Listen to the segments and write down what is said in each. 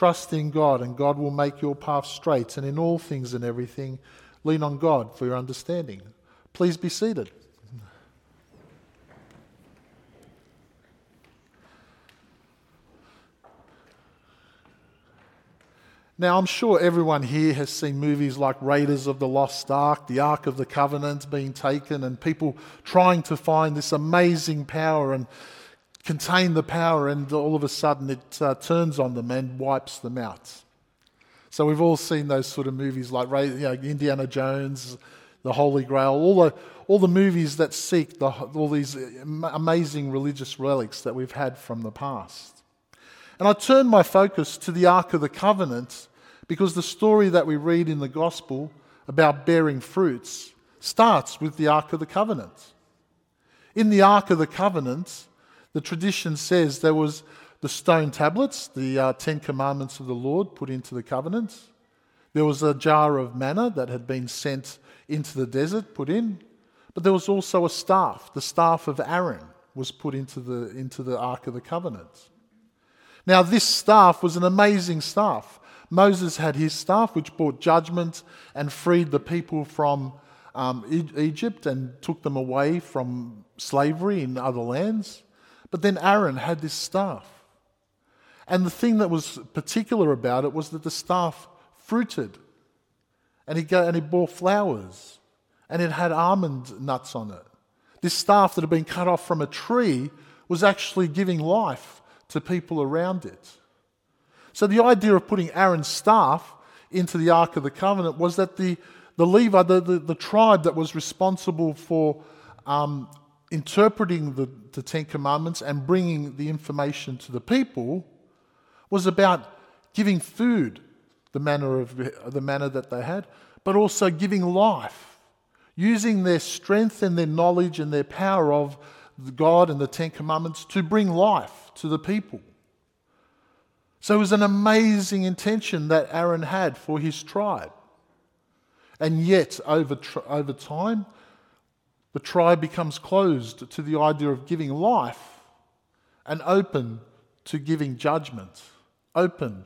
Trust in God, and God will make your path straight. And in all things and everything, lean on God for your understanding. Please be seated. Now, I'm sure everyone here has seen movies like Raiders of the Lost Ark, the Ark of the Covenant being taken, and people trying to find this amazing power and contain the power, and all of a sudden it uh, turns on them and wipes them out. So, we've all seen those sort of movies like you know, Indiana Jones, The Holy Grail, all the, all the movies that seek the, all these amazing religious relics that we've had from the past. And I turned my focus to the Ark of the Covenant because the story that we read in the Gospel about bearing fruits starts with the Ark of the Covenant. In the Ark of the Covenant, the tradition says there was the stone tablets, the uh, Ten Commandments of the Lord put into the covenant. There was a jar of manna that had been sent into the desert, put in. But there was also a staff. The staff of Aaron was put into the, into the Ark of the Covenant. Now, this staff was an amazing staff. Moses had his staff, which brought judgment and freed the people from um, Egypt and took them away from slavery in other lands. But then Aaron had this staff. And the thing that was particular about it was that the staff fruited and it, and it bore flowers and it had almond nuts on it. This staff that had been cut off from a tree was actually giving life to people around it. So the idea of putting Aaron's staff into the Ark of the Covenant was that the, the Levi, the, the, the tribe that was responsible for um, interpreting the, the Ten Commandments and bringing the information to the people, was about giving food, the manna, of, the manna that they had, but also giving life, using their strength and their knowledge and their power of God and the Ten Commandments to bring life to the people. So it was an amazing intention that Aaron had for his tribe. And yet, over, over time, the tribe becomes closed to the idea of giving life and open to giving judgment, open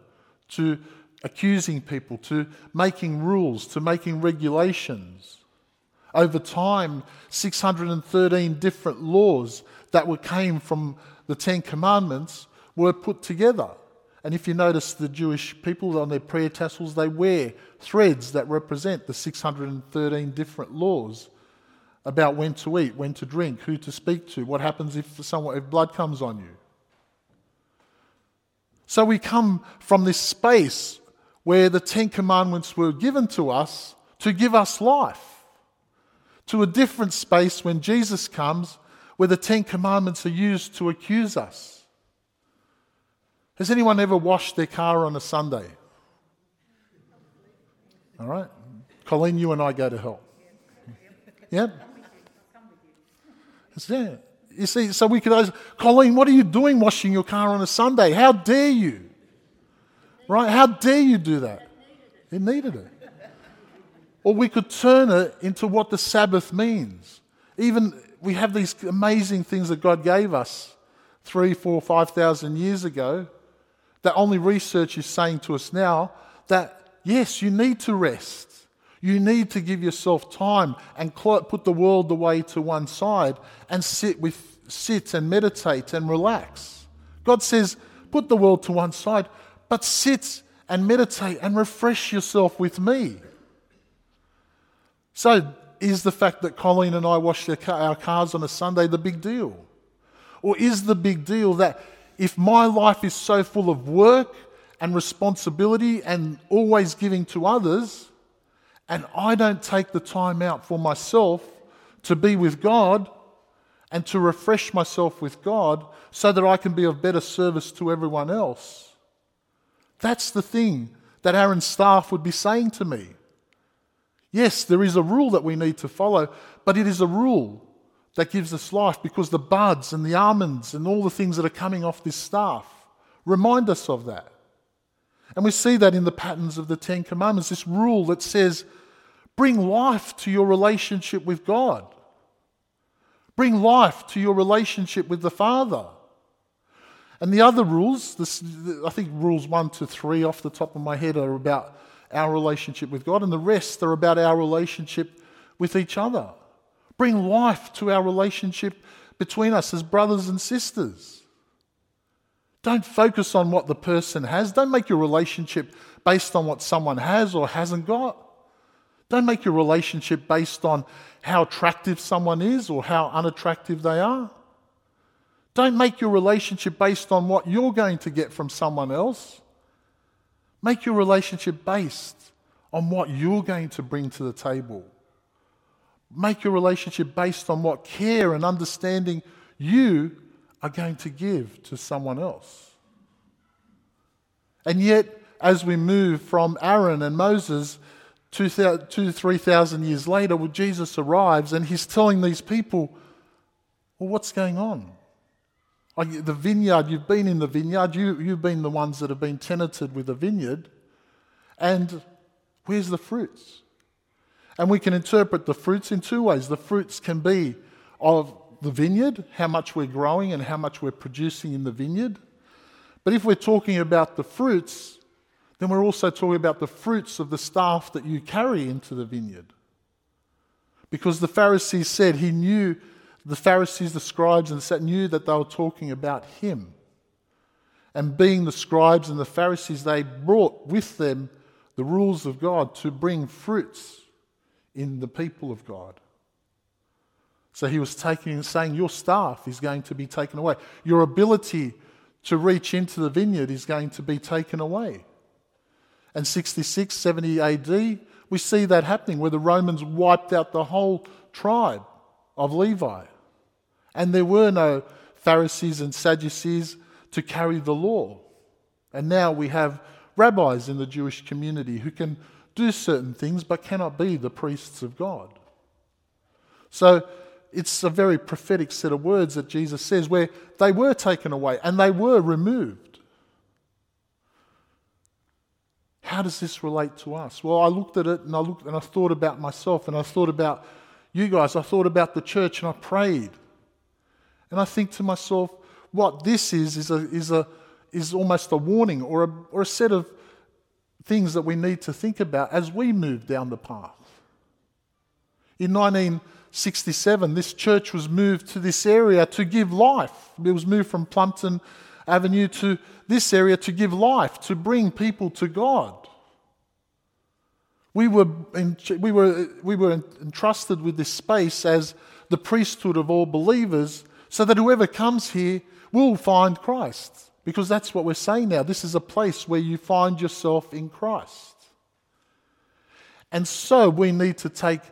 to accusing people, to making rules, to making regulations. Over time, 613 different laws that were, came from the Ten Commandments were put together. And if you notice the Jewish people on their prayer tassels, they wear threads that represent the 613 different laws about when to eat, when to drink, who to speak to, what happens if, someone, if blood comes on you. So we come from this space where the Ten Commandments were given to us to give us life, to a different space when Jesus comes where the Ten Commandments are used to accuse us. Has anyone ever washed their car on a Sunday? All right. Colleen, you and I go to hell. Yeah? You see, so we could ask, Colleen, what are you doing washing your car on a Sunday? How dare you? Right? How dare you do that? It needed it. Or we could turn it into what the Sabbath means. Even we have these amazing things that God gave us three, four, five thousand years ago that only research is saying to us now that yes, you need to rest. You need to give yourself time and put the world away to one side and sit with sit and meditate and relax. God says, put the world to one side, but sit and meditate and refresh yourself with me. So, is the fact that Colleen and I wash our cars on a Sunday the big deal? Or is the big deal that if my life is so full of work and responsibility and always giving to others, and I don't take the time out for myself to be with God and to refresh myself with God so that I can be of better service to everyone else, that's the thing that Aaron's staff would be saying to me. Yes, there is a rule that we need to follow, but it is a rule that gives us life because the buds and the almonds and all the things that are coming off this staff remind us of that. And we see that in the patterns of the Ten Commandments, this rule that says, bring life to your relationship with God, bring life to your relationship with the Father. And the other rules, this, I think rules one to three off the top of my head, are about our relationship with God, and the rest are about our relationship with each other. Bring life to our relationship between us as brothers and sisters. Don't focus on what the person has. Don't make your relationship based on what someone has or hasn't got. Don't make your relationship based on how attractive someone is or how unattractive they are. Don't make your relationship based on what you're going to get from someone else. Make your relationship based on what you're going to bring to the table. Make your relationship based on what care and understanding you are going to give to someone else. And yet, as we move from Aaron and Moses two, two three thousand years later, well, Jesus arrives and he's telling these people, well, what's going on? Like the vineyard, you've been in the vineyard, you, you've been the ones that have been tenanted with the vineyard, and where's the fruits? And we can interpret the fruits in two ways. The fruits can be of the vineyard, how much we're growing and how much we're producing in the vineyard. But if we're talking about the fruits, then we're also talking about the fruits of the staff that you carry into the vineyard. Because the Pharisees said he knew the Pharisees, the scribes, and the knew that they were talking about him. And being the scribes and the Pharisees, they brought with them the rules of God to bring fruits in the people of God. So he was taking and saying, Your staff is going to be taken away. Your ability to reach into the vineyard is going to be taken away. And 66, 70 AD, we see that happening where the Romans wiped out the whole tribe of Levi. And there were no Pharisees and Sadducees to carry the law. And now we have rabbis in the Jewish community who can do certain things but cannot be the priests of God. So it's a very prophetic set of words that Jesus says where they were taken away and they were removed. How does this relate to us? Well, I looked at it and I looked and I thought about myself and I thought about you guys. I thought about the church and I prayed. And I think to myself, what this is, is, a, is, a, is almost a warning or a, or a set of things that we need to think about as we move down the path. In 1967, this church was moved to this area to give life. It was moved from Plumpton Avenue to this area to give life, to bring people to God. We were, in, we, were, we were entrusted with this space as the priesthood of all believers so that whoever comes here will find Christ. Because that's what we're saying now. This is a place where you find yourself in Christ. And so we need to take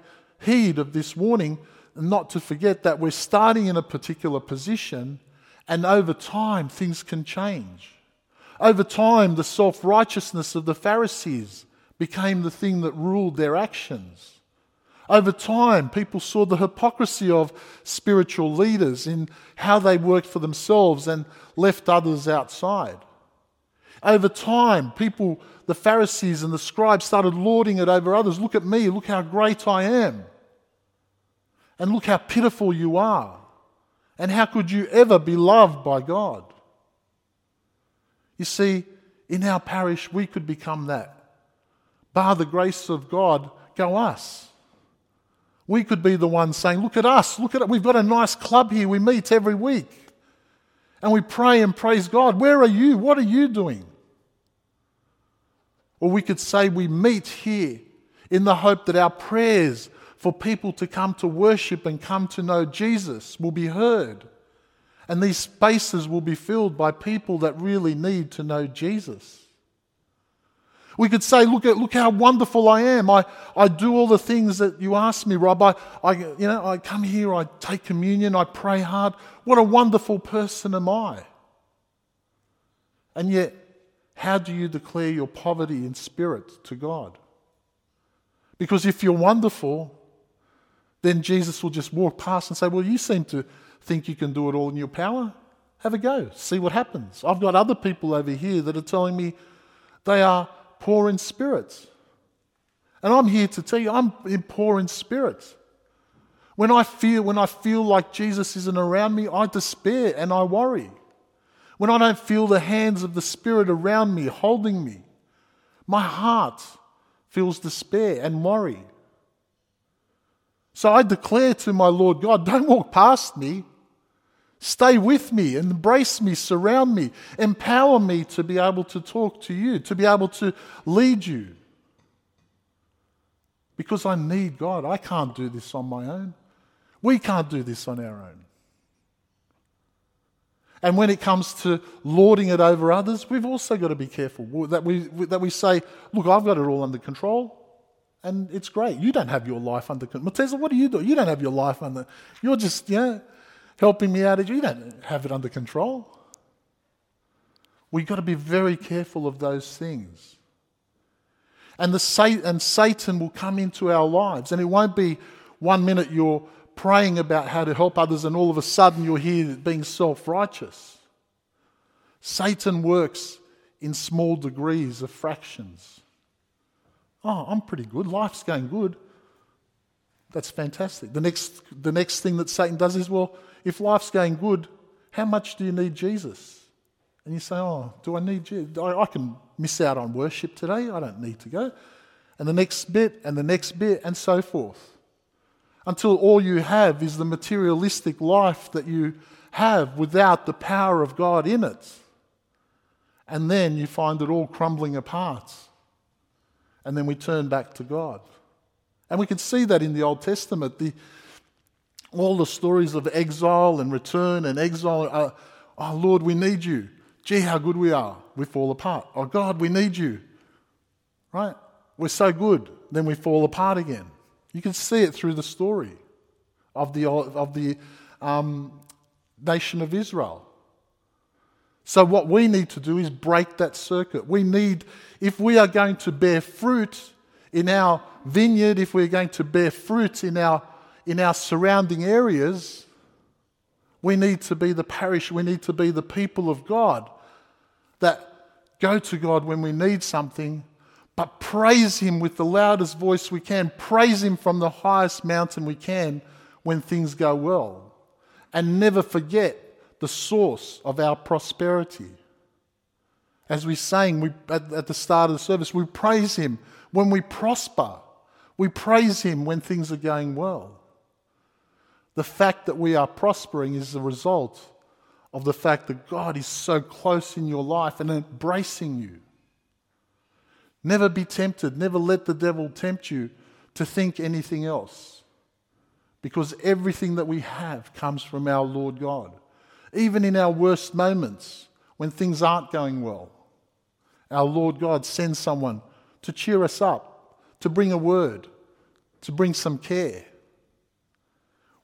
heed of this warning and not to forget that we're starting in a particular position, and over time, things can change. Over time, the self righteousness of the Pharisees became the thing that ruled their actions. Over time, people saw the hypocrisy of spiritual leaders in how they worked for themselves and left others outside. Over time, people, the Pharisees and the scribes, started lording it over others. Look at me, look how great I am. And look how pitiful you are. And how could you ever be loved by God? You see, in our parish, we could become that. Bar the grace of God, go us. We could be the ones saying, Look at us, look at it. We've got a nice club here. We meet every week. And we pray and praise God. Where are you? What are you doing? Or we could say, We meet here in the hope that our prayers for people to come to worship and come to know Jesus will be heard. And these spaces will be filled by people that really need to know Jesus. We could say, look, at, look how wonderful I am. I, I do all the things that you ask me, Rob. I, I, you know, I come here, I take communion, I pray hard. What a wonderful person am I? And yet, how do you declare your poverty in spirit to God? Because if you're wonderful, then Jesus will just walk past and say, Well, you seem to think you can do it all in your power. Have a go, see what happens. I've got other people over here that are telling me they are poor in spirit. And I'm here to tell you, I'm poor in spirit. When I feel, when I feel like Jesus isn't around me, I despair and I worry. when I don't feel the hands of the Spirit around me, holding me. My heart feels despair and worry. So I declare to my Lord God, don't walk past me. Stay with me, embrace me, surround me, empower me to be able to talk to you, to be able to lead you. Because I need God. I can't do this on my own. We can't do this on our own. And when it comes to lording it over others, we've also got to be careful that we, that we say, look, I've got it all under control. And it's great. You don't have your life under control. Mateza, what do you do? You don't have your life under. You're just, you know, helping me out. You don't have it under control. We've got to be very careful of those things. And, the, and Satan will come into our lives. And it won't be one minute you're praying about how to help others, and all of a sudden you're here being self righteous. Satan works in small degrees of fractions. Oh, I'm pretty good. Life's going good. That's fantastic. The next, the next thing that Satan does is, well, if life's going good, how much do you need Jesus? And you say, oh, do I need Jesus? I, I can miss out on worship today. I don't need to go. And the next bit, and the next bit, and so forth until all you have is the materialistic life that you have without the power of God in it. And then you find it all crumbling apart. And then we turn back to God. And we can see that in the Old Testament. The, all the stories of exile and return and exile. Are, oh, Lord, we need you. Gee, how good we are. We fall apart. Oh, God, we need you. Right? We're so good. Then we fall apart again. You can see it through the story of the, of the um, nation of Israel. So, what we need to do is break that circuit. We need, if we are going to bear fruit in our vineyard, if we're going to bear fruit in our, in our surrounding areas, we need to be the parish, we need to be the people of God that go to God when we need something but praise Him with the loudest voice we can. Praise Him from the highest mountain we can when things go well. And never forget the source of our prosperity. As we sang we, at, at the start of the service, we praise Him when we prosper. We praise Him when things are going well. The fact that we are prospering is the result of the fact that God is so close in your life and embracing you. Never be tempted. Never let the devil tempt you to think anything else. Because everything that we have comes from our Lord God. Even in our worst moments, when things aren't going well, our Lord God sends someone to cheer us up, to bring a word, to bring some care.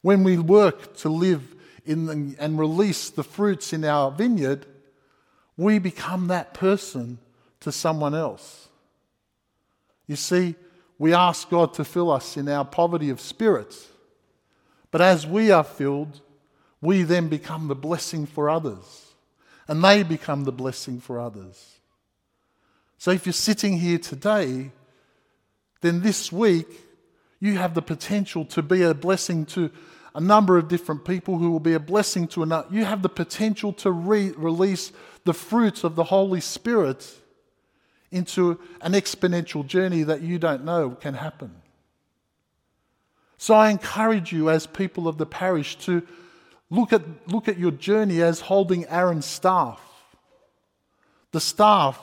When we work to live in the, and release the fruits in our vineyard, we become that person to someone else. You see, we ask God to fill us in our poverty of spirits. But as we are filled, we then become the blessing for others. And they become the blessing for others. So if you're sitting here today, then this week you have the potential to be a blessing to a number of different people who will be a blessing to another. You have the potential to re- release the fruits of the Holy Spirit into an exponential journey that you don't know can happen. So I encourage you, as people of the parish, to look at, look at your journey as holding Aaron's staff. The staff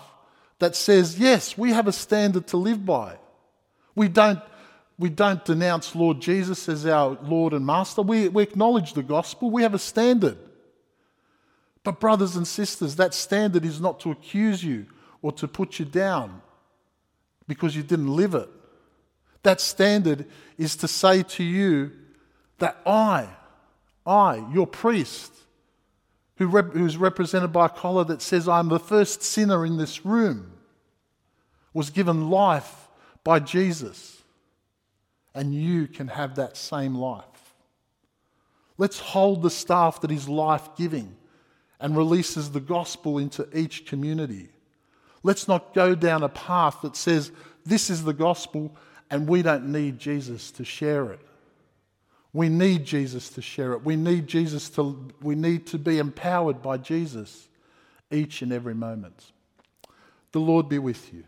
that says, yes, we have a standard to live by. We don't, we don't denounce Lord Jesus as our Lord and Master. We, we acknowledge the gospel. We have a standard. But, brothers and sisters, that standard is not to accuse you or to put you down because you didn't live it. That standard is to say to you that I, I, your priest, who rep- who's represented by a collar that says, I'm the first sinner in this room, was given life by Jesus. And you can have that same life. Let's hold the staff that is life giving and releases the gospel into each community. Let's not go down a path that says this is the gospel and we don't need Jesus to share it. We need Jesus to share it. We need Jesus to we need to be empowered by Jesus each and every moment. The Lord be with you.